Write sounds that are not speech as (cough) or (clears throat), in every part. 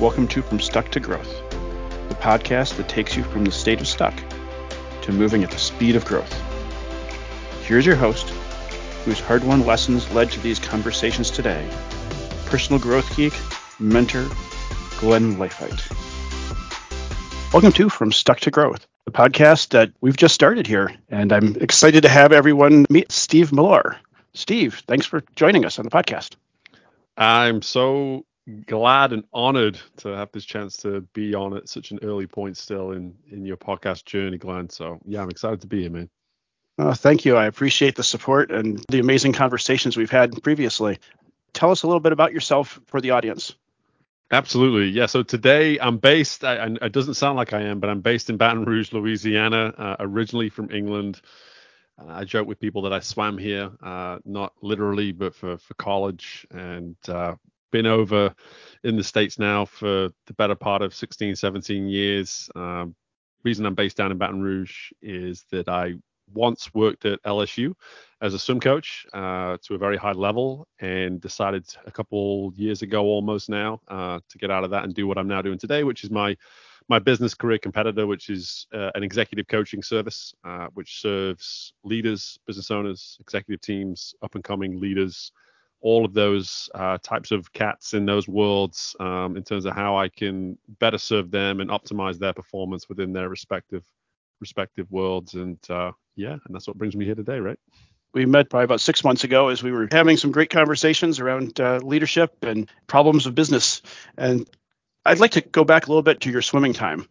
Welcome to From Stuck to Growth, the podcast that takes you from the state of stuck to moving at the speed of growth. Here's your host, whose hard won lessons led to these conversations today personal growth geek, mentor, Glenn Leifheit. Welcome to From Stuck to Growth, the podcast that we've just started here, and I'm excited to have everyone meet Steve Mellor. Steve, thanks for joining us on the podcast. I'm so glad and honored to have this chance to be on at such an early point still in in your podcast journey, Glenn. So yeah, I'm excited to be here, man. Uh, thank you. I appreciate the support and the amazing conversations we've had previously. Tell us a little bit about yourself for the audience. Absolutely. Yeah. So today I'm based, I, I, it doesn't sound like I am, but I'm based in Baton Rouge, Louisiana, uh, originally from England. Uh, I joke with people that I swam here, uh, not literally, but for, for college. And uh, been over in the states now for the better part of 16 17 years. Um, reason i'm based down in baton rouge is that i once worked at lsu as a swim coach uh, to a very high level and decided a couple years ago almost now uh, to get out of that and do what i'm now doing today which is my my business career competitor which is uh, an executive coaching service uh, which serves leaders business owners executive teams up and coming leaders all of those uh, types of cats in those worlds um, in terms of how I can better serve them and optimize their performance within their respective respective worlds. And uh, yeah, and that's what brings me here today, right? We met probably about six months ago as we were having some great conversations around uh, leadership and problems of business. And I'd like to go back a little bit to your swimming time,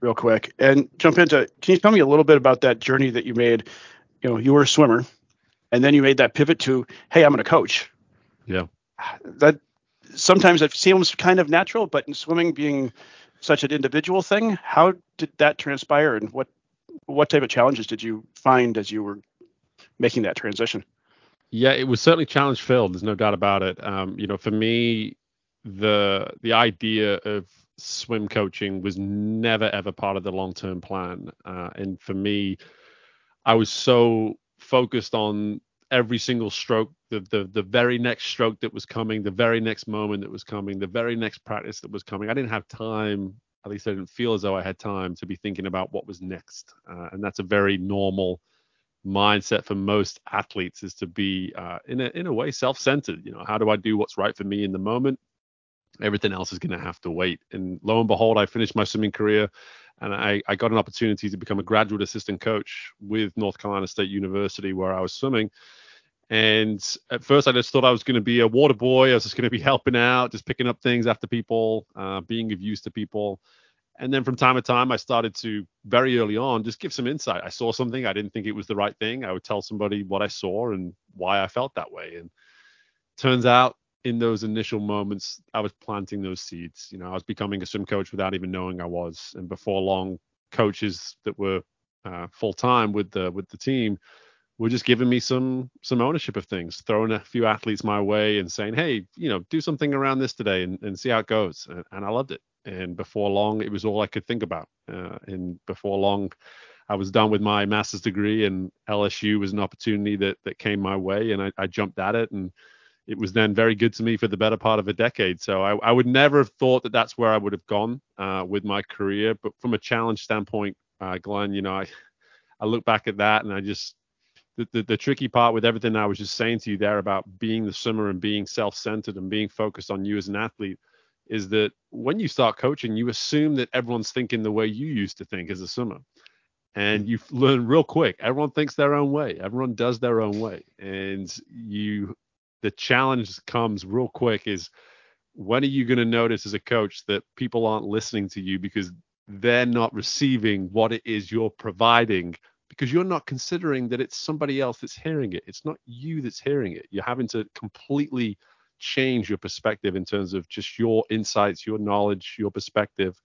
real quick, and jump into. Can you tell me a little bit about that journey that you made? You know, you were a swimmer and then you made that pivot to hey i'm going to coach. Yeah. That sometimes it seems kind of natural but in swimming being such an individual thing how did that transpire and what what type of challenges did you find as you were making that transition? Yeah it was certainly challenge filled there's no doubt about it. Um, you know for me the the idea of swim coaching was never ever part of the long term plan. Uh, and for me i was so focused on every single stroke, the, the the very next stroke that was coming, the very next moment that was coming, the very next practice that was coming. I didn't have time, at least I didn't feel as though I had time to be thinking about what was next. Uh, and that's a very normal mindset for most athletes is to be uh, in a in a way self-centered. You know, how do I do what's right for me in the moment? Everything else is going to have to wait. And lo and behold, I finished my swimming career and I, I got an opportunity to become a graduate assistant coach with North Carolina State University where I was swimming. And at first, I just thought I was going to be a water boy. I was just going to be (laughs) helping out, just picking up things after people, uh, being of use to people. And then from time to time, I started to very early on just give some insight. I saw something, I didn't think it was the right thing. I would tell somebody what I saw and why I felt that way. And turns out in those initial moments, I was planting those seeds. You know, I was becoming a swim coach without even knowing I was. And before long, coaches that were uh, full time with the with the team were just giving me some some ownership of things, throwing a few athletes my way and saying, hey, you know, do something around this today and, and see how it goes. And, and I loved it. And before long, it was all I could think about. Uh, and before long, I was done with my master's degree, and LSU was an opportunity that that came my way, and I, I jumped at it and it was then very good to me for the better part of a decade. So I, I would never have thought that that's where I would have gone uh, with my career. But from a challenge standpoint, uh, Glenn, you know, I, I look back at that and I just, the, the, the, tricky part with everything I was just saying to you there about being the swimmer and being self-centered and being focused on you as an athlete is that when you start coaching, you assume that everyone's thinking the way you used to think as a swimmer. And you learn real quick. Everyone thinks their own way. Everyone does their own way. And you the challenge comes real quick is when are you going to notice as a coach that people aren't listening to you because they're not receiving what it is you're providing? Because you're not considering that it's somebody else that's hearing it. It's not you that's hearing it. You're having to completely change your perspective in terms of just your insights your knowledge your perspective.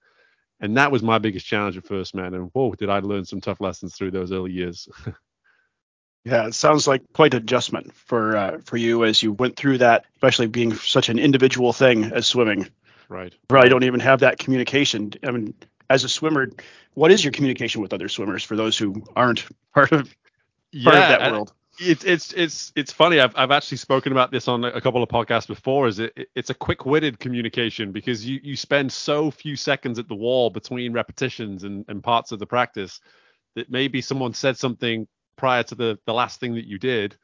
And that was my biggest challenge at first man. And whoa did i learn some tough lessons through those early years (laughs) Yeah, it sounds like quite an adjustment for uh, for you as you went through that, especially being such an individual thing as swimming. Right. Probably don't even have that communication. I mean, as a swimmer, what is your communication with other swimmers for those who aren't part of yeah, part of that world? it's it's it's it's funny. I've I've actually spoken about this on a couple of podcasts before. Is it it's a quick-witted communication because you you spend so few seconds at the wall between repetitions and, and parts of the practice that maybe someone said something prior to the the last thing that you did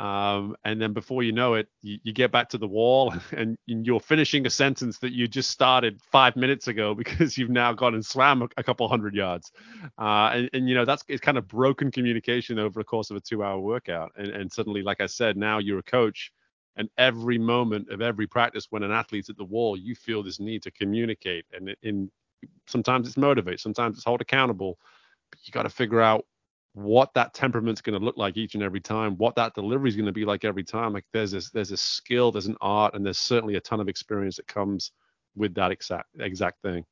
um, and then before you know it, you, you, get back to the wall (laughs) and you're finishing a sentence that you just started five minutes ago (laughs) because you've now gone and swam a, a couple hundred yards. Uh, and, and, you know, that's it's kind of broken communication over the course of a two hour workout. And, and suddenly, like I said, now you're a coach. And every moment of every practice when an athlete's at the wall, you feel this need to communicate. And in sometimes it's motivate, sometimes it's hold accountable. But you got to figure out what that temperament's going to look like each and every time, what that delivery is going to be like every time. Like there's this there's a skill, there's an art, and there's certainly a ton of experience that comes with that exact exact thing.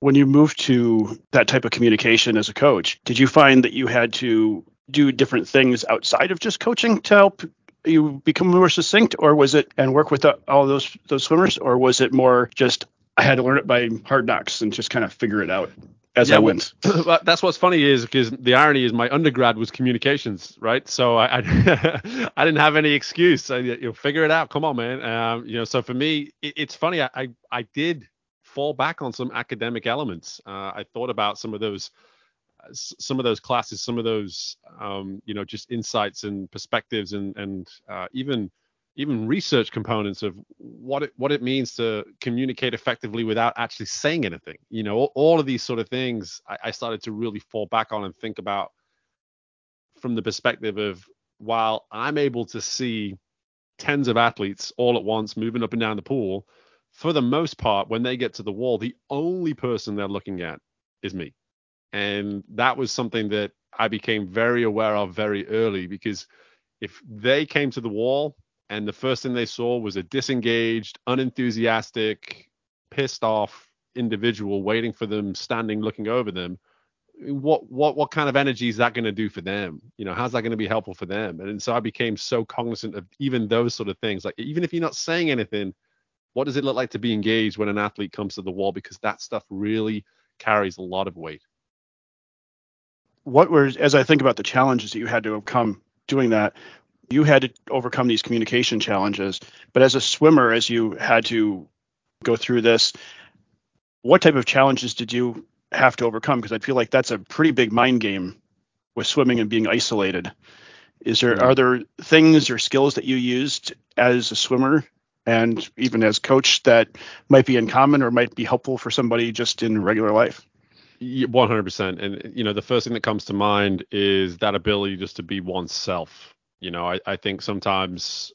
When you moved to that type of communication as a coach, did you find that you had to do different things outside of just coaching to help you become more succinct, or was it and work with the, all those those swimmers, or was it more just I had to learn it by hard knocks and just kind of figure it out? As yeah, I went. (laughs) Well, that's what's funny is because the irony is my undergrad was communications, right? So I I, (laughs) I didn't have any excuse. I, you figure it out. Come on, man. Um, you know, so for me, it, it's funny. I, I, I did fall back on some academic elements. Uh, I thought about some of those some of those classes, some of those um, you know just insights and perspectives and and uh, even even research components of what it what it means to communicate effectively without actually saying anything. You know, all, all of these sort of things I, I, started to really fall back on and think about from the perspective of while I'm able to see tens of athletes all at once moving up and down the pool, for the most part, when they get to the wall, the only person they're looking at is me. And that was something that I became very aware of very early because if they came to the wall and the first thing they saw was a disengaged, unenthusiastic, pissed off individual waiting for them, standing looking over them. What what what kind of energy is that going to do for them? You know, how's that going to be helpful for them? And, and so I became so cognizant of even those sort of things. Like even if you're not saying anything, what does it look like to be engaged when an athlete comes to the wall? Because that stuff really carries a lot of weight. What were as I think about the challenges that you had to overcome doing that, you had to overcome these communication challenges. But as a swimmer, as you had to go through this, what type of challenges did you have to overcome? Because I feel like that's a pretty big mind game with swimming and being isolated. Is there are there things or skills that you used as a swimmer and even as coach that might be in common or might be helpful for somebody just in regular life? 100% and you know the first thing that comes to mind is that ability just to be oneself you know, I, I think sometimes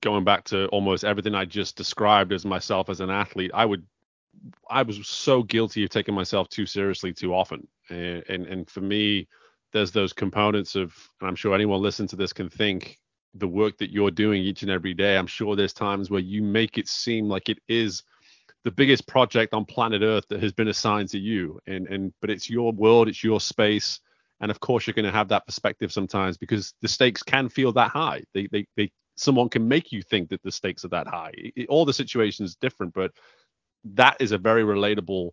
going back to almost everything I just described as myself as an athlete, I would I was so guilty of taking myself too seriously too often. And and, and for me, there's those components of and I'm sure anyone listening to this can think the work that you're doing each and every day. I'm sure there's times where you make it seem like it is the biggest project on planet Earth that has been assigned to you. And and but it's your world, it's your space and of course, you're going to have that perspective sometimes because the stakes can feel that high. They, they, they, someone can make you think that the stakes are that high. It, all the situations different, but that is a very relatable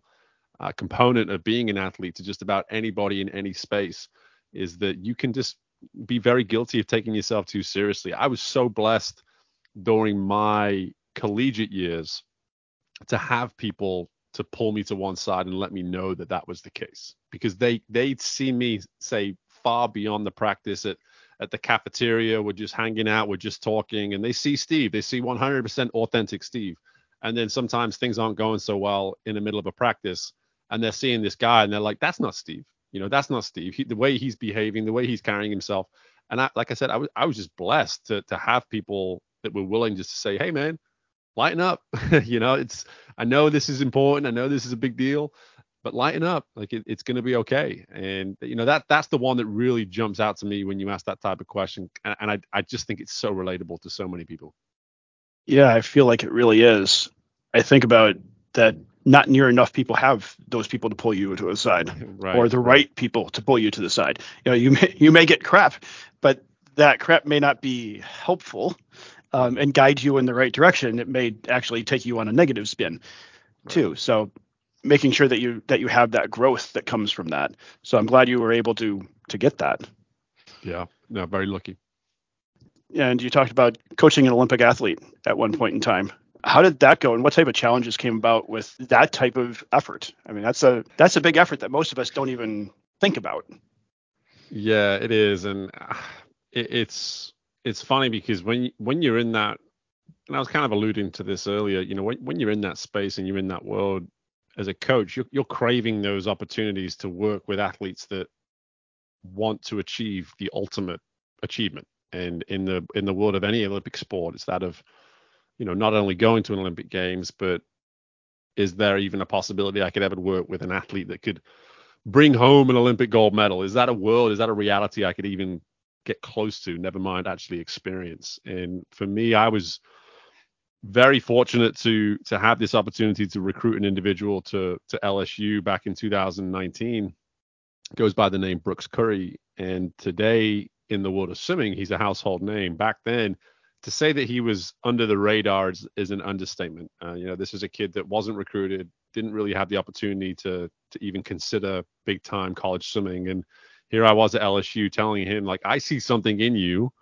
uh, component of being an athlete to just about anybody in any space. Is that you can just be very guilty of taking yourself too seriously. I was so blessed during my collegiate years to have people to pull me to one side and let me know that that was the case. Because they they'd see me say far beyond the practice at at the cafeteria we're just hanging out we're just talking and they see steve. They see 100% authentic steve. And then sometimes things aren't going so well in the middle of a practice and they're seeing this guy and they're like that's not steve. You know that's not steve. He, the way he's behaving the way he's carrying himself. And I, like i said I was, I was just blessed to, to have people that were willing just to say hey man lighten up. (laughs) you know, it's I know this is important. I know this is a big deal, but lighten up. Like it, it's going to be okay. And you know that that's the one that really jumps out to me when you ask that type of question. And, and I I just think it's so relatable to so many people. Yeah, I feel like it really is. I think about that not near enough people have those people to pull you to the side (laughs) right, or the right. right people to pull you to the side. You know, you may you may get crap, but that crap may not be helpful um, and guide you in the right direction, it may actually take you on a negative spin right. too. So making sure that you that you have that growth that comes from that. So I'm glad you were able to to get that. Yeah, no, very lucky. And you talked about coaching an Olympic athlete at one point in time. How did that go, and what type of challenges came about with that type of effort? I mean, that's a that's a big effort that most of us don't even think about. Yeah, it is, and it, it's it's funny because when when you're in that, and I was kind of alluding to this earlier, you know, when when you're in that space and you're in that world as a coach, you're, you're craving those opportunities to work with athletes that want to achieve the ultimate achievement. And in the in the world of any Olympic sport, it's that of you know, not only going to an Olympic Games, but is there even a possibility I could ever work with an athlete that could bring home an Olympic gold medal? Is that a world? Is that a reality I could even get close to? Never mind actually experience. And for me, I was very fortunate to to have this opportunity to recruit an individual to to LSU back in 2019. Goes by the name Brooks Curry, and today in the world of swimming, he's a household name. Back then, to say that he was under the radar is, is an understatement. Uh, you know, this is a kid that wasn't recruited, didn't really have the opportunity to to even consider big time college swimming, and here I was at LSU telling him like I see something in you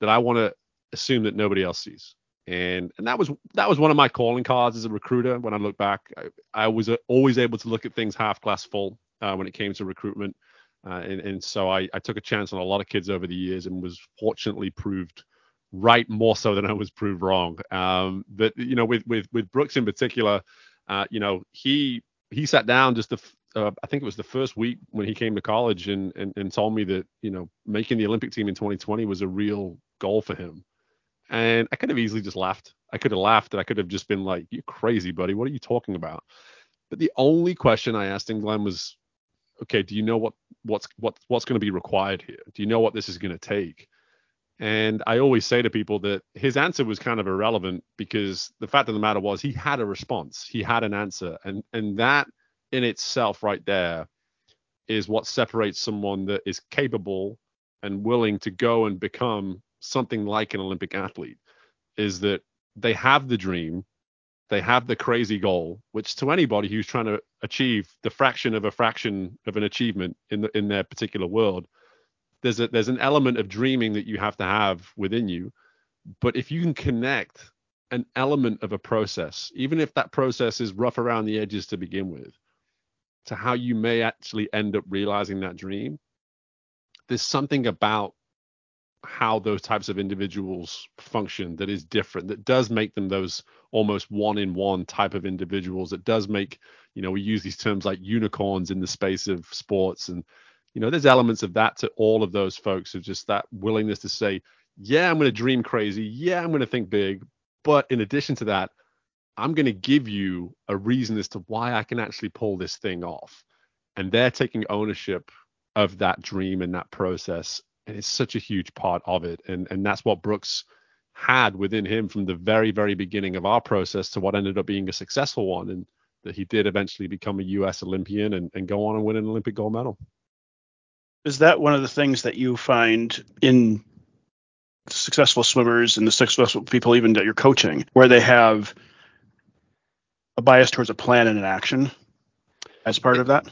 that I want to assume that nobody else sees. And and that was that was one of my calling cards as a recruiter. When I look back, I, I was uh, always able to look at things half glass full uh, when it came to recruitment. Uh, and, and so I, I took a chance on a lot of kids over the years and was fortunately proved right more so than I was proved wrong. Um, but you know, with with with Brooks in particular, uh, you know, he he sat down just the uh, I think it was the first week when he came to college and, and and told me that you know making the Olympic team in 2020 was a real goal for him. And I could have easily just laughed. I could have laughed and I could have just been like, "You're crazy, buddy. What are you talking about?" But the only question I asked him, Glenn, was, "Okay, do you know what what's what what's going to be required here? Do you know what this is going to take?" And I always say to people that his answer was kind of irrelevant because the fact of the matter was he had a response, he had an answer, and and that in itself right there is what separates someone that is capable and willing to go and become something like an Olympic athlete is that they have the dream, they have the crazy goal, which to anybody who's trying to achieve the fraction of a fraction of an achievement in the, in their particular world, there's a there's an element of dreaming that you have to have within you. But if you can connect an element of a process, even if that process is rough around the edges to begin with, to how you may actually end up realizing that dream, there's something about how those types of individuals function that is different that does make them those almost one in one type of individuals. That does make you know we use these terms like unicorns in the space of sports and you know there's elements of that to all of those folks of just that willingness to say yeah i'm going to dream crazy. Yeah i'm going to think big. But in addition to that i'm going to give you a reason as to why i can actually pull this thing off and they're taking ownership of that dream and that process and it's such a huge part of it. And and that's what Brooks had within him from the very very beginning of our process to what ended up being a successful one, and that he did eventually become a U.S. Olympian and, and go on and win an Olympic gold medal. Is that one of the things that you find in successful swimmers and the successful people even that you're coaching, where they have a bias towards a plan and an action as part of that?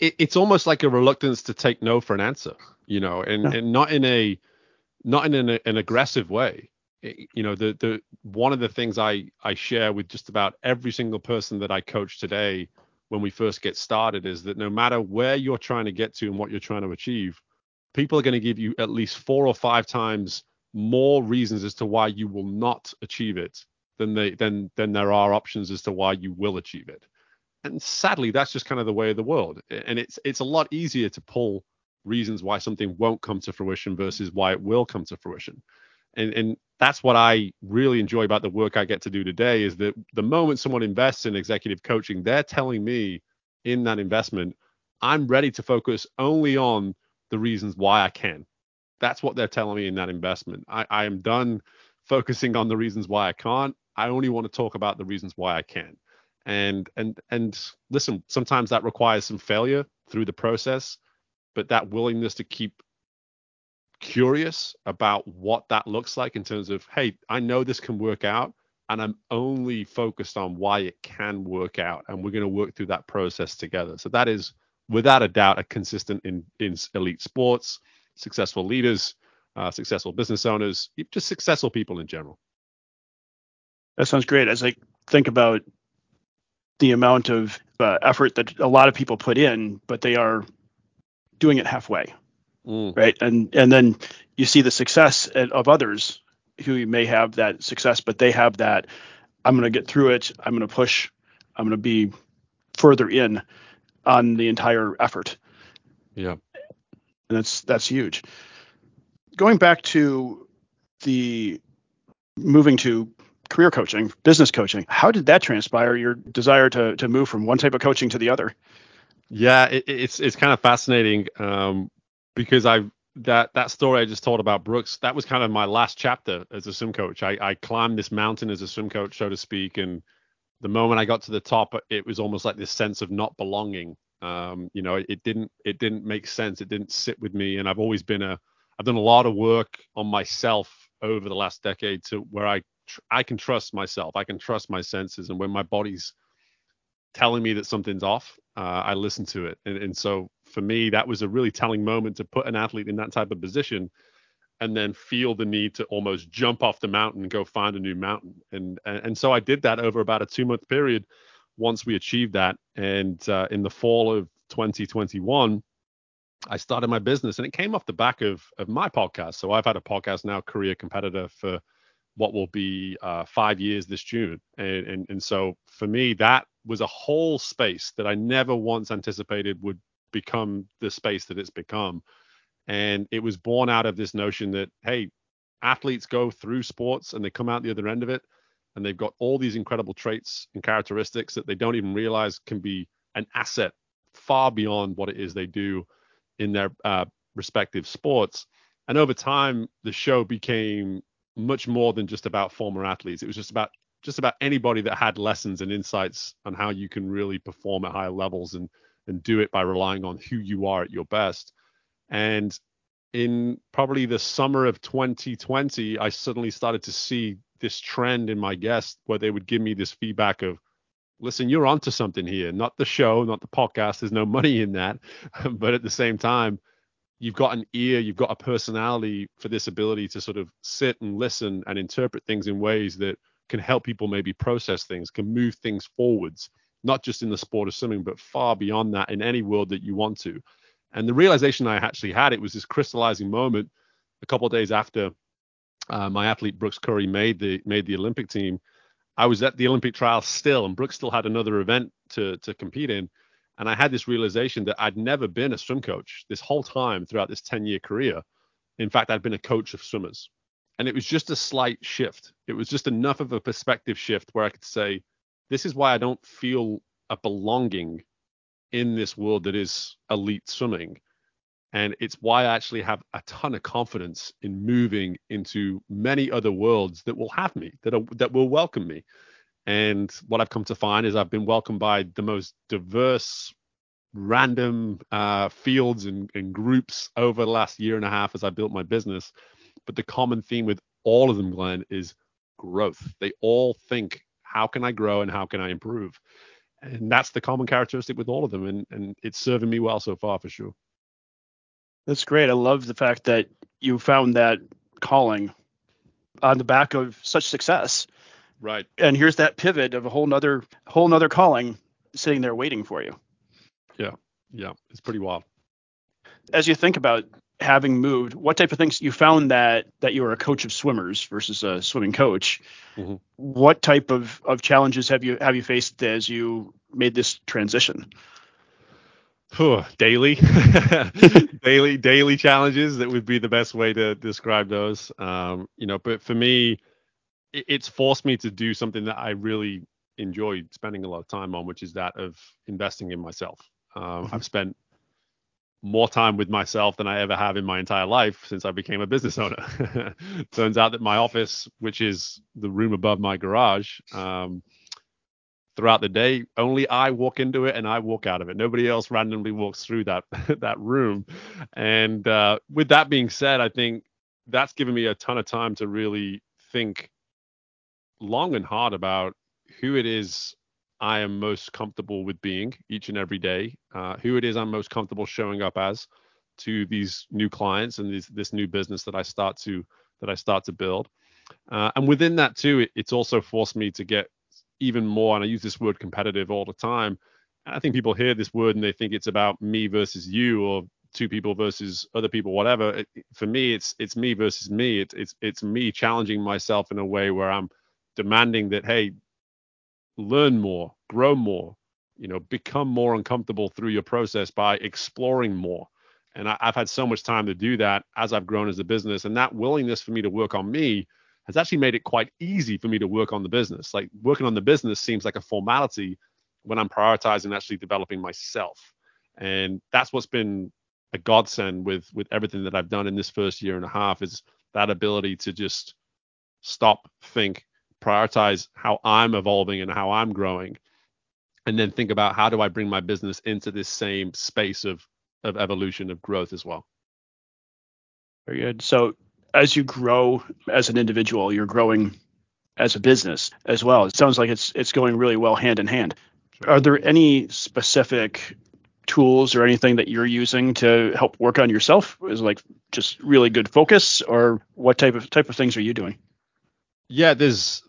It, it's almost like a reluctance to take no for an answer you know, and, yeah. and not in a not in an, an aggressive way. You know, the the one of the things I I share with just about every single person that I coach today when we first get started is that no matter where you're trying to get to and what you're trying to achieve, people are going to give you at least four or five times more reasons as to why you will not achieve it than they than than there are options as to why you will achieve it. And sadly, that's just kind of the way of the world. And it's it's a lot easier to pull reasons why something won't come to fruition versus why it will come to fruition. And, and that's what I really enjoy about the work I get to do today is that the moment someone invests in executive coaching, they're telling me in that investment, I'm ready to focus only on the reasons why I can. That's what they're telling me in that investment. I, I am done focusing on the reasons why I can't. I only want to talk about the reasons why I can. And and and listen, sometimes that requires some failure through the process but that willingness to keep curious about what that looks like in terms of, hey, I know this can work out, and I'm only focused on why it can work out, and we're going to work through that process together. So that is without a doubt a consistent in in elite sports. successful leaders, uh, successful business owners, just successful people in general. That sounds great. As I think about the amount of uh, effort that a lot of people put in, but they are doing it halfway, mm. right? And and then you see the success of others who may have that success, but they have that. I'm going to get through it. I'm going to push. I'm going to be further in on the entire effort. Yeah, and that's that's huge. Going back to the moving to career coaching, business coaching. How did that transpire? Your desire to to move from one type of coaching to the other? Yeah, it, it's it's kind of fascinating um, because I that that story I just told about Brooks. That was kind of my last chapter as a swim coach. I, I climbed this mountain as a swim coach, so to speak, and the moment I got to the top, it was almost like this sense of not belonging. Um, you know, it, it didn't it didn't make sense. It didn't sit with me, and I've always been a I've done a lot of work on myself over the last decade to where I I can trust myself. I can trust my senses, and when my body's telling me that something's off, uh, I listen to it. And, and so for me, that was a really telling moment to put an athlete in that type of position, and then feel the need to almost jump off the mountain and go find a new mountain. And and, and so I did that over about a two month period. Once we achieved that, and uh, in the fall of 2021. I started my business and it came off the back of of my podcast. So I've had a podcast now, Career Competitor, for what will be uh, five years this June. And, and, and so for me, that was a whole space that I never once anticipated would become the space that it's become. And it was born out of this notion that, hey, athletes go through sports and they come out the other end of it and they've got all these incredible traits and characteristics that they don't even realize can be an asset far beyond what it is they do in their uh, respective sports. And over time, the show became much more than just about former athletes. It was just about just about anybody that had lessons and insights on how you can really perform at higher levels and and do it by relying on who you are at your best. And in probably the summer of 2020, I suddenly started to see this trend in my guests where they would give me this feedback of, listen, you're onto something here, not the show, not the podcast. There's no money in that. (laughs) but at the same time, you've got an ear, you've got a personality for this ability to sort of sit and listen and interpret things in ways that can help people maybe process things, can move things forwards, not just in the sport of swimming, but far beyond that in any world that you want to. And the realization I actually had, it was this crystallizing moment a couple of days after uh, my athlete Brooks Curry made the made the Olympic team. I was at the Olympic trials still, and Brooks still had another event to to compete in. And I had this realization that I'd never been a swim coach this whole time throughout this 10 year career. In fact, I'd been a coach of swimmers. And it was just a slight shift. It was just enough of a perspective shift where I could say, this is why I don't feel a belonging in this world that is elite swimming. And it's why I actually have a ton of confidence in moving into many other worlds that will have me, that are, that will welcome me. And what I've come to find is I've been welcomed by the most diverse, random uh, fields and, and groups over the last year and a half as I built my business. But the common theme with all of them, Glenn, is growth. They all think, how can I grow and how can I improve? And that's the common characteristic with all of them. And, and it's serving me well so far for sure. That's great. I love the fact that you found that calling on the back of such success. Right. And here's that pivot of a whole nother whole nother calling sitting there waiting for you. Yeah. Yeah. It's pretty wild. As you think about having moved, what type of things you found that that you were a coach of swimmers versus a swimming coach? Mm-hmm. What type of, of challenges have you have you faced as you made this transition? daily, (laughs) daily, daily challenges. That would be the best way to describe those. Um, you know, but for me, it's forced me to do something that I really enjoy spending a lot of time on, which is that of investing in myself. Um, mm-hmm. I've spent more time with myself than I ever have in my entire life since I became a business owner. (laughs) Turns out that my office, which is the room above my garage, um, throughout the day, only I walk into it and I walk out of it. Nobody else randomly walks through that (laughs) that room. And uh, with that being said, I think that's given me a ton of time to really think long and hard about who it is I am most comfortable with being each and every day, uh, who it is I'm most comfortable showing up as, to these new clients and these, this new business that I start to that I start to build. Uh, and within that too, it, it's also forced me to get even more. And I use this word competitive all the time. I think people hear this word and they think it's about me versus you or two people versus other people, whatever. It, for me, it's it's me versus me. It, it's it's me challenging myself in a way where I'm demanding that hey, learn more, grow more, you know, become more uncomfortable through your process by exploring more. And I, have had so much time to do that as I've grown as a business, and that willingness for me to work on me has actually made it quite easy for me to work on the business. Like working on the business seems like a formality when I'm prioritizing actually developing myself. And that's what's been a godsend with with everything that I've done in this first year and a half is that ability to just stop, think, prioritize how I'm evolving and how I'm growing, and then think about how do I bring my business into this same space of of evolution of growth as well. Very good. So as you grow as an individual, you're growing as a business as well. It sounds like it's it's going really well hand in hand. Are there any specific tools or anything that you're using to help work on yourself? Is like just really good focus, or what type of type of things are you doing? Yeah, there's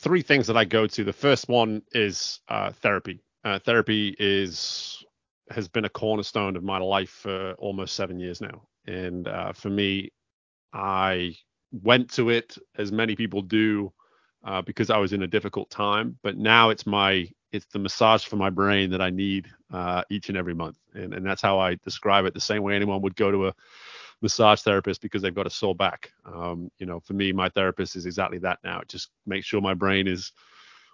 three things that I go to. The first one is uh, therapy. Uh, therapy is has been a cornerstone of my life for almost seven years now, and uh, for me, I went to it as many people do uh, because I was in a difficult time. But now it's my it's the massage for my brain that I need uh, each and every month, and and that's how I describe it. The same way anyone would go to a massage therapist because they've got a sore back. Um, you know, for me, my therapist is exactly that now. It just makes sure my brain is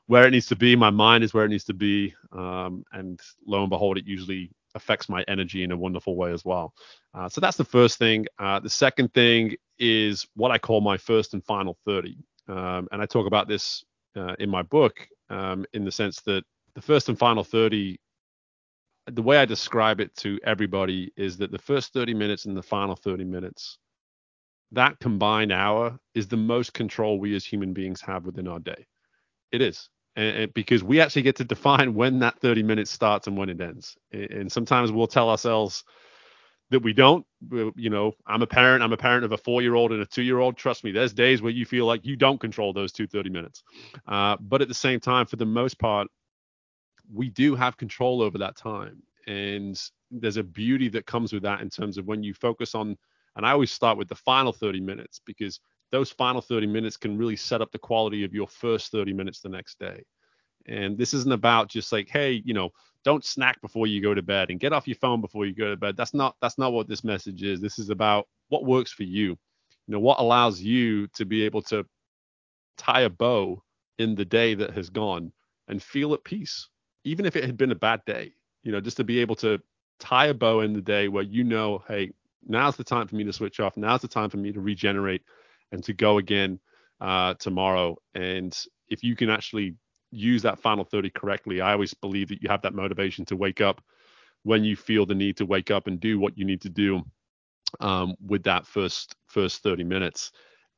where it needs to be, my mind is where it needs to be, um, and lo and behold, it usually affects my energy in a wonderful way as well. Uh, so that's the first thing. Uh, the second thing is what I call my first and final 30. Um, and I talk about this uh, in my book um, in the sense that the first and final 30, the way I describe it to everybody is that the first 30 minutes and the final 30 minutes, that combined hour is the most control we as human beings have within our day. It is and, and because we actually get to define when that 30 minutes starts and when it ends. And sometimes we'll tell ourselves that we don't. You know, I'm a parent. I'm a parent of a four-year-old and a two-year-old. Trust me, there's days where you feel like you don't control those two 30 minutes. Uh, but at the same time, for the most part, we do have control over that time. And there's a beauty that comes with that in terms of when you focus on. And I always start with the final 30 minutes because those final 30 minutes can really set up the quality of your first 30 minutes the next day. And this isn't about just like, hey, you know, don't snack before you go to bed and get off your phone before you go to bed. That's not that's not what this message is. This is about what works for you. You know, what allows you to be able to tie a bow in the day that has gone and feel at peace, even if it had been a bad day. You know, just to be able to tie a bow in the day where you know, hey, now's the time for me to switch off. Now's the time for me to regenerate and to go again uh, tomorrow. And if you can actually use that final 30 correctly, I always believe that you have that motivation to wake up when you feel the need to wake up and do what you need to do um, with that first first 30 minutes.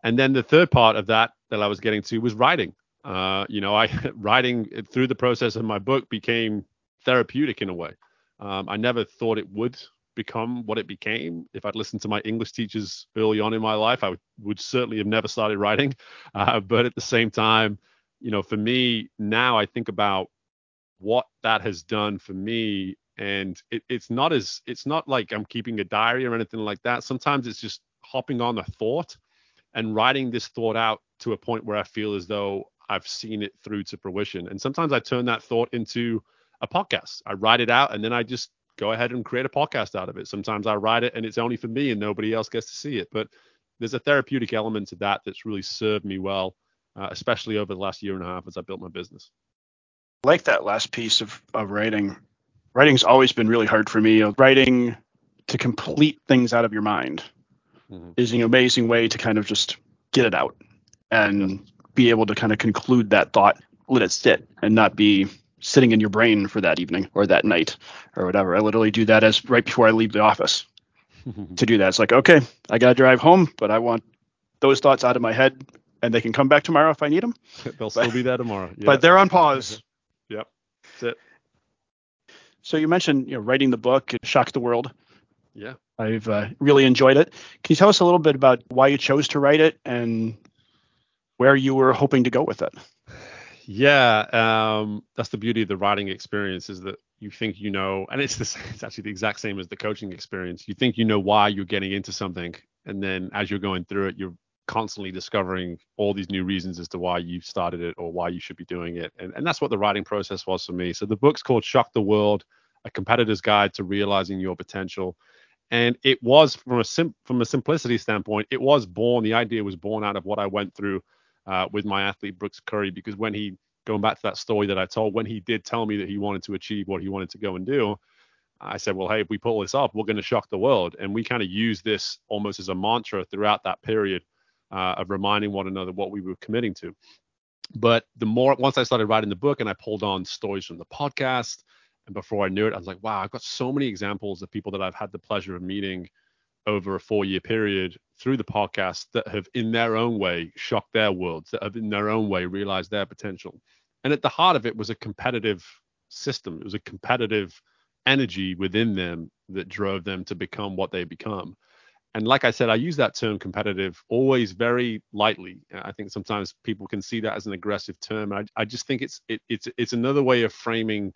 And then the third part of that that I was getting to was writing. Uh, you know, I (laughs) writing through the process of my book became therapeutic in a way. Um, I never thought it would become what it became. If I'd listened to my English teachers early on in my life, I would, would certainly have never started writing. (laughs) Uh, but at the same time, you know, for me now, I think about what that has done for me, and it, it's not as it's not like I'm keeping a diary or anything like that. Sometimes it's just hopping on a thought and writing this thought out to a point where I feel as though I've seen it through to fruition. And sometimes I turn that thought into a podcast. I write it out and then I just go ahead and create a podcast out of it. Sometimes I write it and it's only for me and nobody else gets to see it. But there's a therapeutic element to that that's really served me well, uh, especially over the last year and a half as I built my business. I like that last piece of, of writing. Writing's always been really hard for me. Writing to complete things out of your mind mm-hmm. is an amazing way to kind of just get it out and. Be able to kind of conclude that thought, let it sit and not be sitting in your brain for that evening or that night or whatever. I literally do that as right before I leave the office (laughs) to do that. It's like, okay, I got to drive home, but I want those thoughts out of my head and they can come back tomorrow if I need them. (laughs) They'll still be there tomorrow. Yeah. (laughs) But they're on pause. yep. That's it. So you mentioned, you know, writing the book, Shock the World. Yeah. I've uh, really enjoyed it. Can you tell us a little bit about why you chose to write it and where you were hoping to go with it? Yeah, um, that's the beauty of the writing experience is that you think you know, and it's the it's actually the exact same as the coaching experience. You think you know why you're getting into something, and then as you're going through it, you're constantly discovering all these new reasons as to why you started it or why you should be doing it. And, and that's what the writing process was for me. So the book's called Shock the World, a competitor's guide to realizing your potential. And it was from a sim- from a simplicity standpoint, it was born. The idea was born out of what I went through uh, with my athlete Brooks Curry, because when he going back to that story that I told, when he did tell me that he wanted to achieve what he wanted to go and do, I said, well, hey, if we pull this off, we're going to shock the world. And we kind of use this almost as a mantra throughout that period uh, of reminding one another what we were committing to. But the more once I started writing the book and I pulled on stories from the podcast, and before I knew it, I was like, wow, I've got so many examples of people that I've had the pleasure of meeting over a four year period through the podcast that have in their own way shocked their worlds, that have in their own way realized their potential. And at the heart of it was a competitive system. It was a competitive energy within them that drove them to become what they become and like I said, I use that term competitive always very lightly. I think sometimes people can see that as an aggressive term. I, I just think it's it, it's it's another way of framing,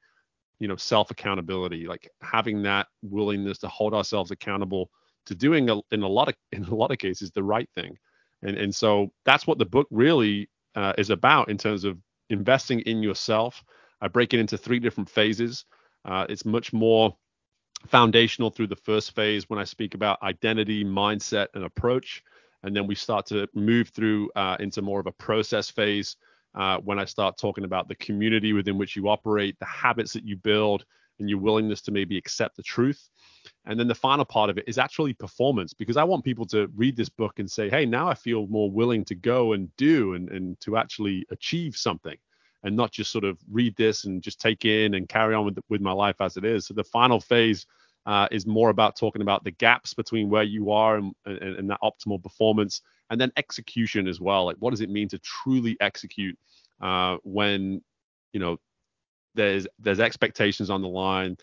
you know, self accountability, like having that willingness to hold ourselves accountable to doing a, in a lot of (laughs) in a lot of cases the right thing. And and so that's what the book really uh, is about in terms of investing in yourself. I break it into three different phases. Uh, it's much more foundational through the first phase when I speak about identity, mindset, and approach. And then we start to move through uh, into more of a process phase uh, when I start talking about the community within which you operate, the habits that you build, and your willingness to maybe accept the truth. And then the final part of it is actually performance, because I want people to read this book and say, hey, now I feel more willing to go and do and, and to actually achieve something and not just sort of read this and just take in and carry on with with my life as it is. So the final phase uh, is more about talking about the gaps between where you are and, and, and, that optimal performance, and then execution as well. Like, what does it mean to truly execute uh, when you know there's there's expectations on the line,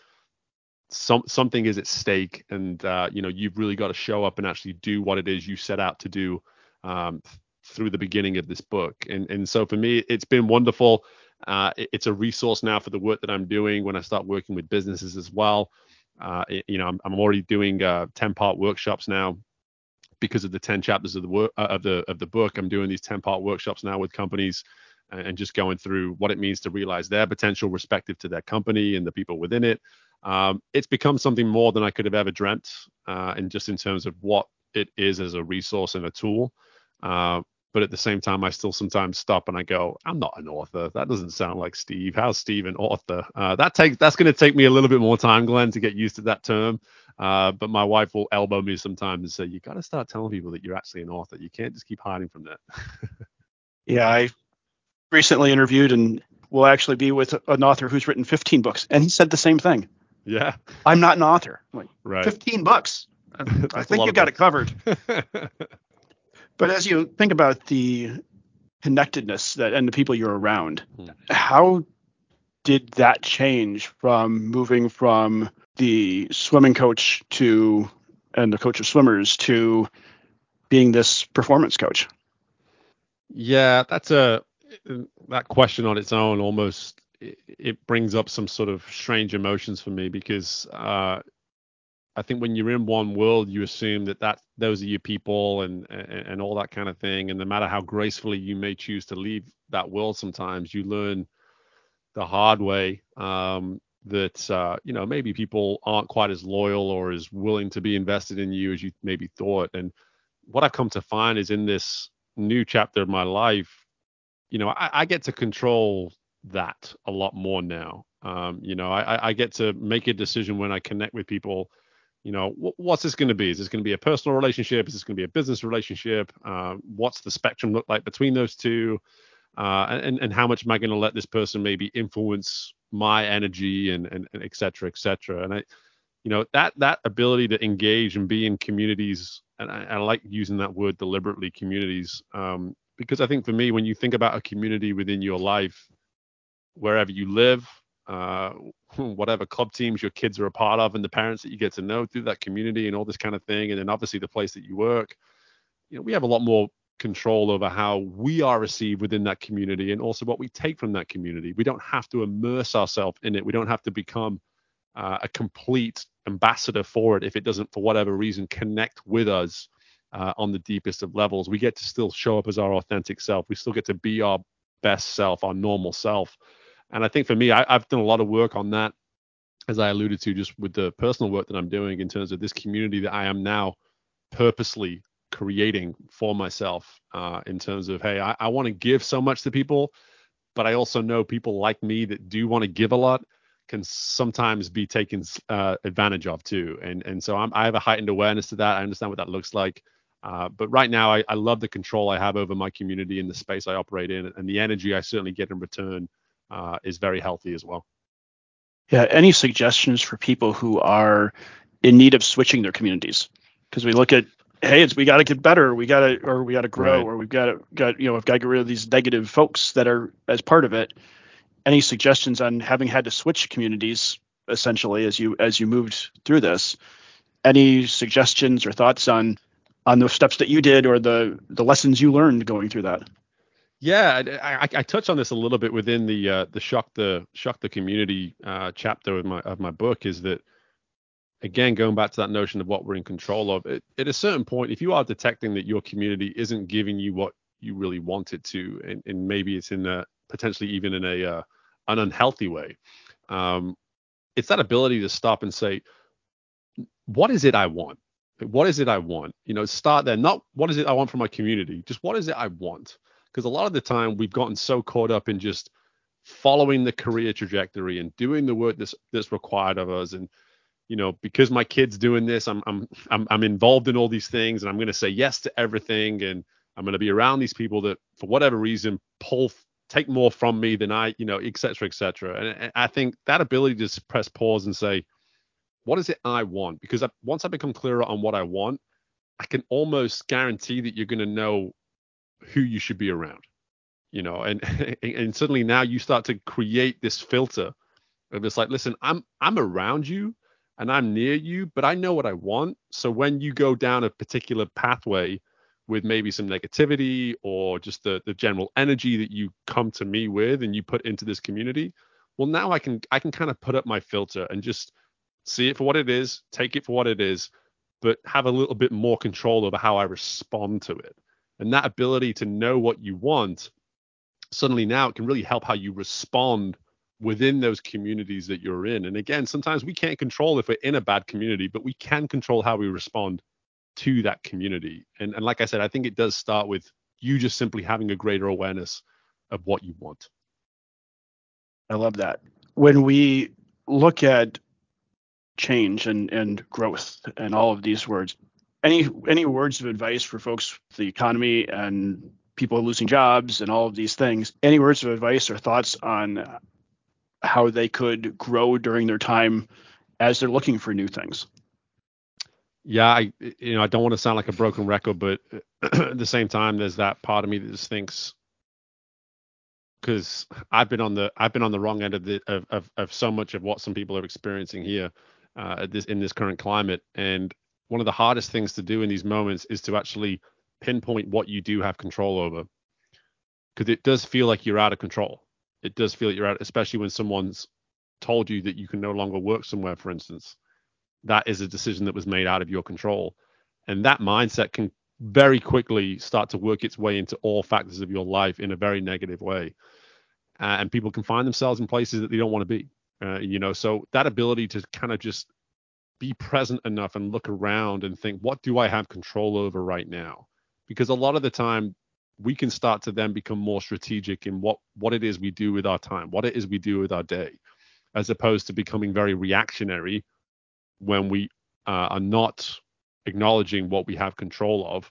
some something is at stake, and uh, you know you've really got to show up and actually do what it is you set out to do um, through the beginning of this book. And and so for me, it's been wonderful. Uh, it, it's a resource now for the work that I'm doing when I start working with businesses as well. Uh, you know, I'm, I'm already doing uh, 10 part workshops now because of the 10 chapters of the work uh, of the of the book. I'm doing these 10 part workshops now with companies and, just going through what it means to realize their potential respective to their company and the people within it. Um, it's become something more than I could have ever dreamt, uh, and just in terms of what it is as a resource and a tool. Uh, but at the same time, I still sometimes stop and I go, I'm not an author. That doesn't sound like Steve. How's Steve an author? Uh, that takes that's going to take me a little bit more time, Glenn, to get used to that term. Uh, but my wife will elbow me sometimes and say, you got to start telling people that you're actually an author. You can't just keep hiding from that. (laughs) yeah, I recently interviewed and will actually be with an author who's written 15 books, and he said the same thing. Yeah, I'm not an author. I'm like, right. 15 books. (laughs) I think you got it covered. (laughs) But as you think about the connectedness that and the people you're around, hmm. how did that change from moving from the swimming coach to and the coach of swimmers to being this performance coach? Yeah, that's a that question on its own almost it, brings up some sort of strange emotions for me because uh, I think when you're in one world, you assume that that those are your people and, and and all that kind of thing. And no matter how gracefully you may choose to leave that world, sometimes you learn the hard way um, that uh, you know maybe people aren't quite as loyal or as willing to be invested in you as you maybe thought. And what I've come to find is in this new chapter of my life, you know, I, I get to control that a lot more now. Um, you know, I, I get to make a decision when I connect with people you know, what's this going to be? Is this going to be a personal relationship? Is this going to be a business relationship? Uh, what's the spectrum look like between those two? Uh, and, and how much am I going to let this person maybe influence my energy and, and, and et cetera, et cetera. And I, you know, that, that ability to engage and be in communities, and I, I like using that word deliberately, communities, um, because I think for me, when you think about a community within your life, wherever you live, uh, (laughs) whatever club teams your kids are a part of, and the parents that you get to know through that community and all this kind of thing, and then obviously the place that you work. You know, we have a lot more control over how we are received within that community and also what we take from that community. We don't have to immerse ourselves in it. We don't have to become uh, a complete ambassador for it if it doesn't, for whatever reason, connect with us uh, on the deepest of levels. We get to still show up as our authentic self. We still get to be our best self, our normal self. And I think for me, I, I've done a lot of work on that, as I alluded to, just with the personal work that I'm doing in terms of this community that I am now purposely creating for myself uh, in terms of hey i, I want to give so much to people but i also know people like me that do want to give a lot can sometimes be taken uh, advantage of too and and so I'm, i have a heightened awareness to that i understand what that looks like uh, but right now I, I love the control i have over my community and the space i operate in and the energy i certainly get in return uh, is very healthy as well yeah any suggestions for people who are in need of switching their communities because we look at hey, it's we got to get better, we got to or we got to grow, right. or we've got to got you know we've got to get rid of these negative folks that are as part of it. Any suggestions on having had to switch communities essentially as you as you moved through this? Any suggestions or thoughts on on the steps that you did or the the lessons you learned going through that? Yeah, I, I, touched on this a little bit within the uh, the shock the shock the community uh, chapter of my of my book. Is that again, going back to that notion of what we're in control of, it, at a certain point, if you are detecting that your community isn't giving you what you really want it to, and, and maybe it's in a potentially even in a uh, an unhealthy way, um, it's that ability to stop and say, what is it I want? What is it I want? You know, start there. Not what is it I want from my community, just what is it I want? Because a lot of the time we've gotten so caught up in just following the career trajectory and doing the work that's that's required of us and you know, because my kid's doing this, I'm I'm I'm I'm involved in all these things, and I'm going to say yes to everything, and I'm going to be around these people that, for whatever reason, pull take more from me than I, you know, et cetera, et cetera. And, and I think that ability to press pause and say, what is it I want? Because I, once I become clearer on what I want, I can almost guarantee that you're going to know who you should be around, you know, and (laughs) and suddenly now you start to create this filter of it's like, listen, I'm I'm around you and I'm near you, but I know what I want. So when you go down a particular pathway with maybe some negativity or just the the general energy that you come to me with and you put into this community, well now I can I can kind of put up my filter and just see it for what it is, take it for what it is, but have a little bit more control over how I respond to it. And that ability to know what you want, suddenly now it can really help how you respond within those communities that you're in. And again, sometimes we can't control if we're in a bad community, but we can control how we respond to that community. And, and like I said, I think it does start with you just simply having a greater awareness of what you want. I love that. When we look at change and, and growth and all of these words, any any words of advice for folks the economy and people losing jobs and all of these things any words of advice or thoughts on how they could grow during their time as they're looking for new things. Yeah, I you know I don't want to sound like a broken record, but at (clears throat) the same time, there's that part of me that just thinks because I've been on the I've been on the wrong end of the of of, of so much of what some people are experiencing here uh, this in this current climate, and one of the hardest things to do in these moments is to actually pinpoint what you do have control over, because it does feel like you're out of control it does feel like you're out, especially when someone's told you that you can no longer work somewhere, for instance. That is a decision that was made out of your control. And that mindset can very quickly start to work its way into all factors of your life in a very negative way. Uh, and people can find themselves in places that they don't want to be. Uh, you know, so that ability to kind of just be present enough and look around and think, what do I have control over right now? Because a lot of the time, we can start to then become more strategic in what what it is we do with our time, what it is we do with our day, as opposed to becoming very reactionary when we uh, are not acknowledging what we have control of.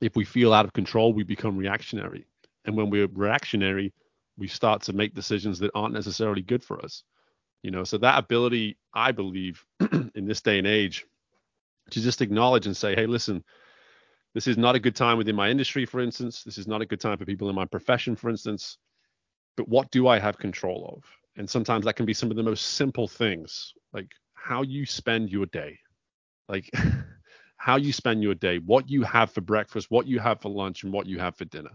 If we feel out of control, we become reactionary, and when we're reactionary, we start to make decisions that aren't necessarily good for us. You know, so that ability, I believe, (clears throat) in this day and age, to just acknowledge and say, hey, listen, this is not a good time within my industry, for instance. This is not a good time for people in my profession, for instance. But what do I have control of? And sometimes that can be some of the most simple things, like how you spend your day. Like (laughs) how you spend your day, what you have for breakfast, what you have for lunch, and what you have for dinner.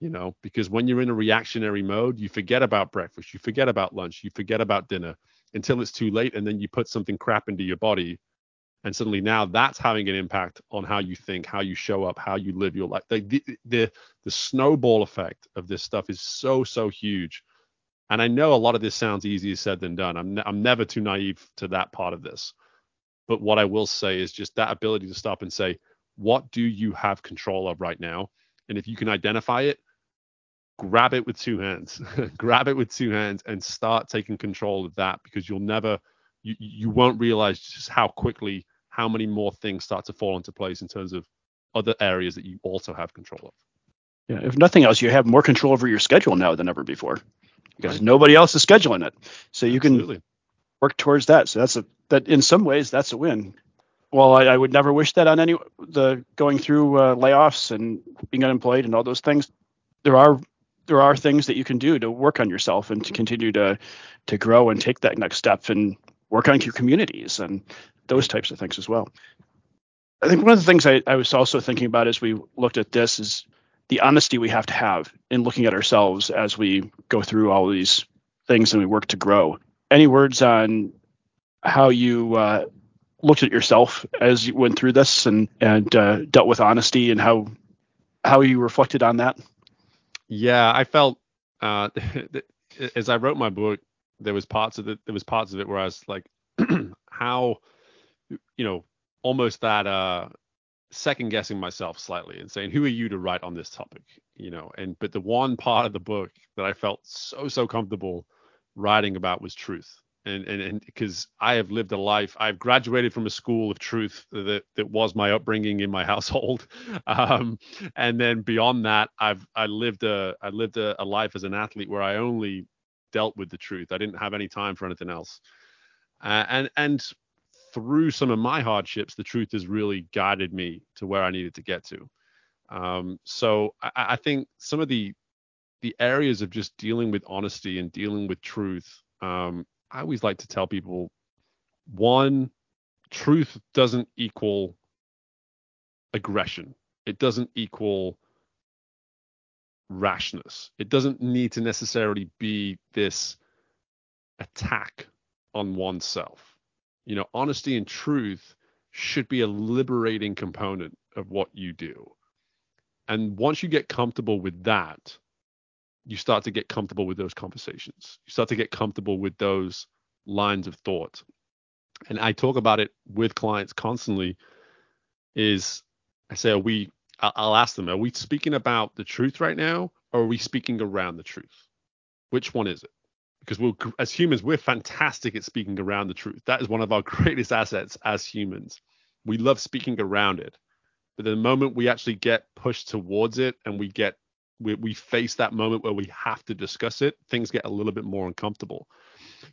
You know, because when you're in a reactionary mode, you forget about breakfast, you forget about lunch, you forget about dinner until it's too late, and then you put something crap into your body, and suddenly now that's having an impact on how you think, how you show up, how you live your life. The the the, the snowball effect of this stuff is so so huge. And I know a lot of this sounds easier said than done. I'm ne- I'm never too naive to that part of this but what I will say is just that ability to stop and say, what do you have control of right now? And if you can identify it, grab it with two hands, (laughs) grab it with two hands and start taking control of that because you'll never, you, you won't realize just how quickly, how many more things start to fall into place in terms of other areas that you also have control of. Yeah, if nothing else, you have more control over your schedule now than ever before because right. nobody else is scheduling it. So you Absolutely. can work towards that. So that's a that in some ways that's a win. Well, I, I would never wish that on any the going through uh, layoffs and being unemployed and all those things. There are there are things that you can do to work on yourself and to continue to to grow and take that next step and work on your communities and those types of things as well. I think one of the things I, I was also thinking about as we looked at this is the honesty we have to have in looking at ourselves as we go through all these things and we work to grow any words on how you uh, looked at yourself as you went through this and and uh, dealt with honesty and how how you reflected on that? Yeah, I felt uh, (laughs) as I wrote my book, there was parts of it. There was parts of it where I was like, (clears throat) how, you know, almost that uh, second guessing myself slightly and saying, who are you to write on this topic? You know, and but the one part of the book that I felt so so comfortable writing about was truth. And and and because I have lived a life, I've graduated from a school of truth that that was my upbringing in my (laughs) household, um, and then beyond that, I've I lived a I lived a, a life as an athlete where I only dealt with the truth. I didn't have any time for anything else, uh, and and through some of my hardships, the truth has really guided me to where I needed to get to. Um, so I, I, think some of the the areas of just dealing with honesty and dealing with truth, um, I always like to tell people one, truth doesn't equal aggression. It doesn't equal rashness. It doesn't need to necessarily be this attack on oneself. You know, honesty and truth should be a liberating component of what you do. And once you get comfortable with that, you start to get comfortable with those conversations. You start to get comfortable with those lines of thought. And I talk about it with clients constantly is I say, are we, I'll ask them, are we speaking about the truth right now or are we speaking around the truth? Which one is it? Because we're, as humans, we're fantastic at speaking around the truth. That is one of our (laughs) greatest assets as humans. We love speaking around it. But the moment we actually get pushed towards it and we get we, we face that moment where we have to discuss it, things get a little bit more uncomfortable.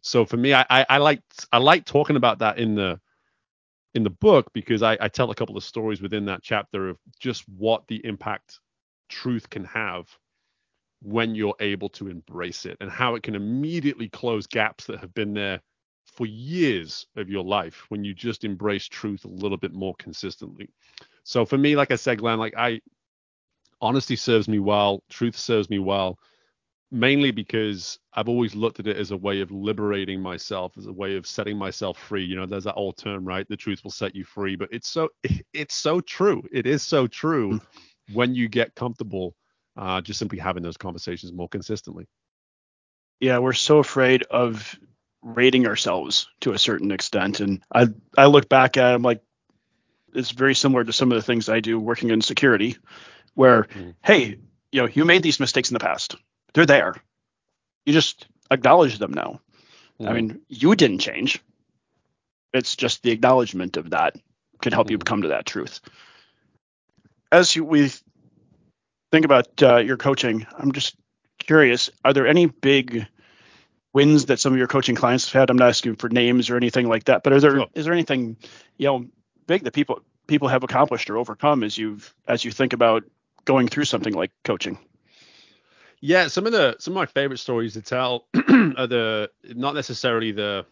So for me, I, I, I like I like talking about that in the in the book because I, I tell a couple of stories within that chapter of just what the impact truth can have when you're able to embrace it and how it can immediately close gaps that have been there for years of your life when you just embrace truth a little bit more consistently. So for me, like I said, Glenn, like I honesty serves me well, truth serves me well, mainly because I've always looked at it as a way of liberating myself, as a way of setting myself free. You know, there's that old term, right? The truth will set you free, but it's so (laughs) it's so true. It is so true hmm. when you get comfortable uh, just simply having those conversations more consistently. Yeah, we're so afraid of rating ourselves to a certain extent, and I I look back at it, I'm like, it's very similar to some of the things I do working in security where mm-hmm. hey you know you made these mistakes in the past they're there you just acknowledge them now mm-hmm. i mean you didn't change it's just the acknowledgement of that can help mm-hmm. you come to that truth as you, we think about uh, your coaching i'm just curious are there any big wins that some of your coaching clients have had i'm not asking for names or anything like that but are there sure. is there anything you know big that people people have accomplished or overcome as you've as you think about going through something like coaching? Yeah, some of the some of my favorite stories to tell (clears throat) are the not necessarily the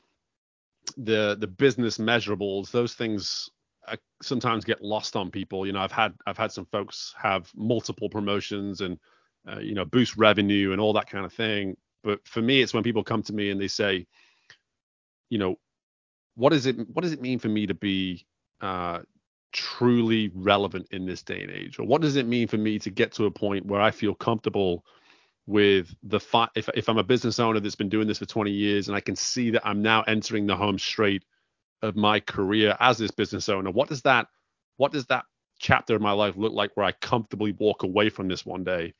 the the business measurables. Those things uh, sometimes get lost on people. You know, I've had I've had some folks have multiple promotions and uh, you know boost revenue and all that kind of thing. But for me, it's when people come to me and they say, you know, what is it what does it mean for me to be uh, truly relevant in this day and age, or what does it mean for me to get to a point where I feel comfortable with the if if I'm a business owner that's been doing this for 20 years and I can see that I'm now entering the home straight of my career as this business owner, what does that what does that chapter of my life look like where I comfortably walk away from this one day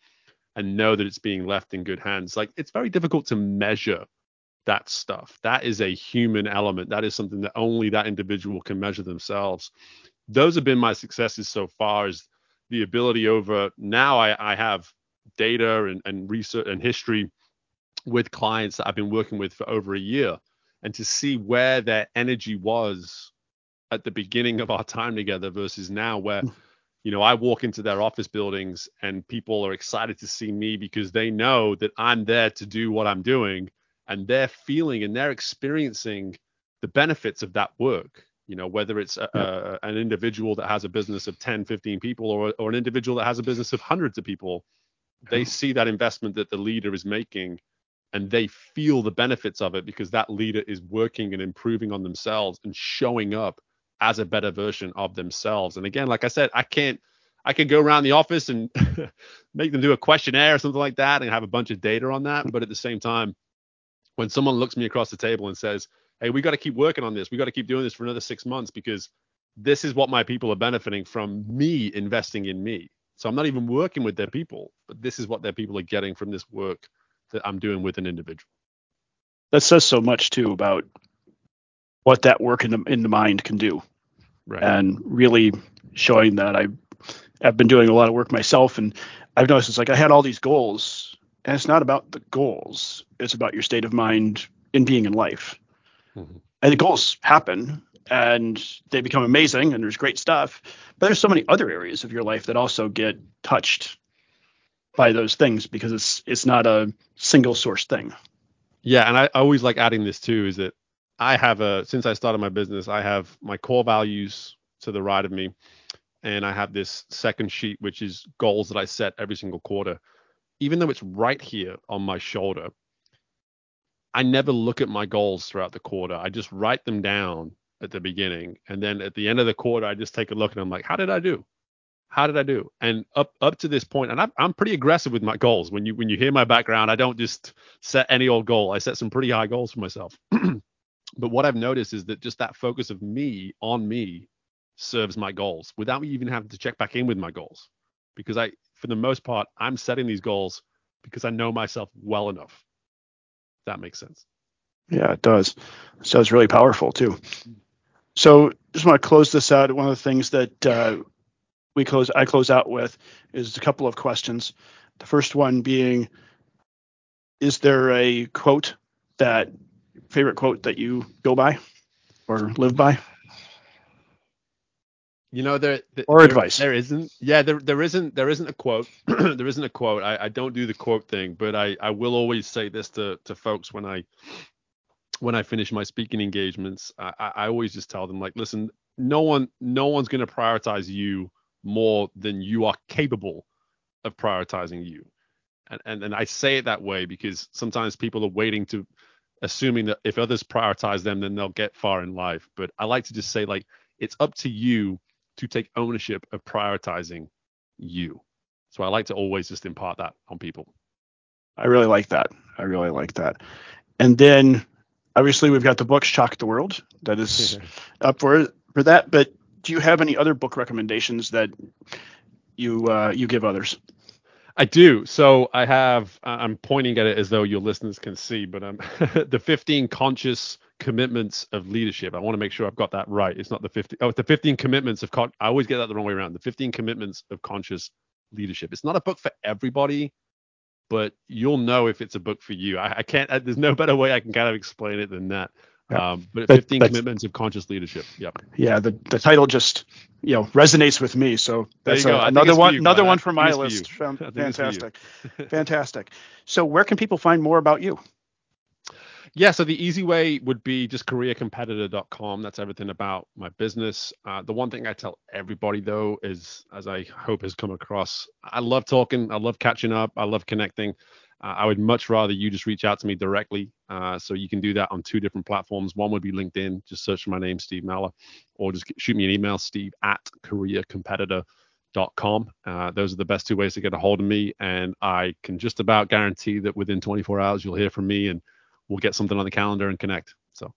and know that it's being left in good hands? Like it's very difficult to measure that stuff. That is a human element. That is something that only that individual can measure themselves. Those have been my successes so far is the ability over now I, I have data and, and research and history with clients that I've been working with for over a year and to see where their energy was at the beginning of our time together versus now where mm. you know I walk into their office buildings and people are excited to see me because they know that I'm there to do what I'm doing and they're feeling and they're experiencing the benefits of that work you know whether it's a, a, an individual that has a business of 10 15 people or, or an individual that has a business of hundreds of people they see that investment that the leader is making and they feel the benefits of it because that leader is working and improving on themselves and showing up as a better version of themselves. And again, like I said, I can't I could go around the office and (laughs) make them do a questionnaire or something like that and have a bunch of data on that. But at the same time, when someone looks me across the table and says, Hey, we got to keep working on this, we got to keep doing this for another six months because this is what my people are benefiting from me investing in me. So I'm not even working with their people, but this is what their people are getting from this work that I'm doing with an individual. That says so much too about what that work in the in the mind can do, right. and really showing that I have been doing a lot of work myself, and I've noticed it's like I had all these goals, and it's not about the goals; it's about your state of mind in being in life. Mm-hmm. And the goals happen, and they become amazing, and there's great stuff. But there's so many other areas of your life that also get touched by those things because it's it's not a single source thing. Yeah, and I always like adding this too is that I have a since I started my business, I have my core values to the right of me, and I have this second sheet which is goals that I set every single quarter. Even though it's right here on my shoulder, I never look at my goals throughout the quarter. I just write them down at the beginning, and then at the end of the quarter, I just take a look and I'm like, how did I do? how did I do? And up up to this point, and I'm I'm pretty aggressive with my goals. When you when you hear my background, I don't just set any old goal. I set some pretty high goals for myself. (clears throat) but what I've noticed is that just that focus of me on me serves my goals without me even having to check back in with my goals. Because I, for the most part, I'm setting these goals because I know myself well enough. That makes sense. Yeah, it does. So it's really powerful too. So just want to close this out. One of the things that uh, we close I close out with is a couple of questions. The first one being is there a quote that favorite quote that you go by or live by? You know there, there or there, advice. There isn't. Yeah, there there isn't there isn't a quote. (clears throat) there isn't a quote. I, I don't do the quote thing, but I, I will always say this to, to folks when I when I finish my speaking engagements. I, I always just tell them like, listen, no one no one's gonna prioritize you more than you are capable of prioritizing you. And, and, and I say it that way because sometimes people are waiting to assuming that if others prioritize them, then they'll get far in life. But I like to just say like it's up to you to take ownership of prioritizing you. So I like to always just impart that on people. I really like that. I really like that. And then obviously we've got the books Shock the World that is (laughs) up for for that. But do you have any other book recommendations that you uh, you give others? I do. So I have. I'm pointing at it as though your listeners can see, but I'm (laughs) the 15 conscious commitments of leadership. I want to make sure I've got that right. It's not the 50. Oh, the 15 commitments of. Con- I always get that the wrong way around. The 15 commitments of conscious leadership. It's not a book for everybody, but you'll know if it's a book for you. I, I can't. I, there's no better way I can kind of explain it than that. Um, but 15 commitments of conscious leadership. Yep. Yeah, the, the title just you know resonates with me. So that's a, another one you, (laughs) another one for my list. For Fantastic. Fantastic. So where can people find more about you? Yeah, so the easy way would be just careercompetitor.com. That's everything about my business. Uh, the one thing I tell everybody though is, as I hope has come across, I love talking, I love catching up, I love connecting. Uh, I would much rather you just reach out to me directly. Uh, so you can do that on two different platforms. One would be LinkedIn, just search for my name, Steve Mellor, or just shoot me an email, steve at careercompetitor.com. Uh, those are the best two ways to get a hold of me. And I can just about guarantee that within 24 hours, you'll hear from me and we'll get something on the calendar and connect. So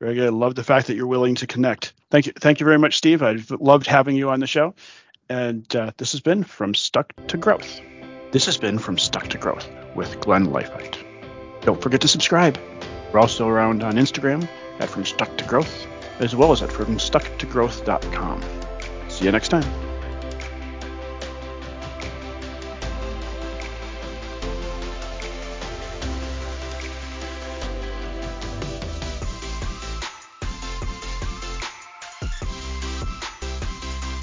very good. Love the fact that you're willing to connect. Thank you. Thank you very much, Steve. I've loved having you on the show. And uh, this has been From Stuck to Growth. This has been From Stuck to Growth with Glenn Leifheit. Don't forget to subscribe. We're also around on Instagram at From Stuck to Growth, as well as at FromStuckToGrowth.com. See you next time.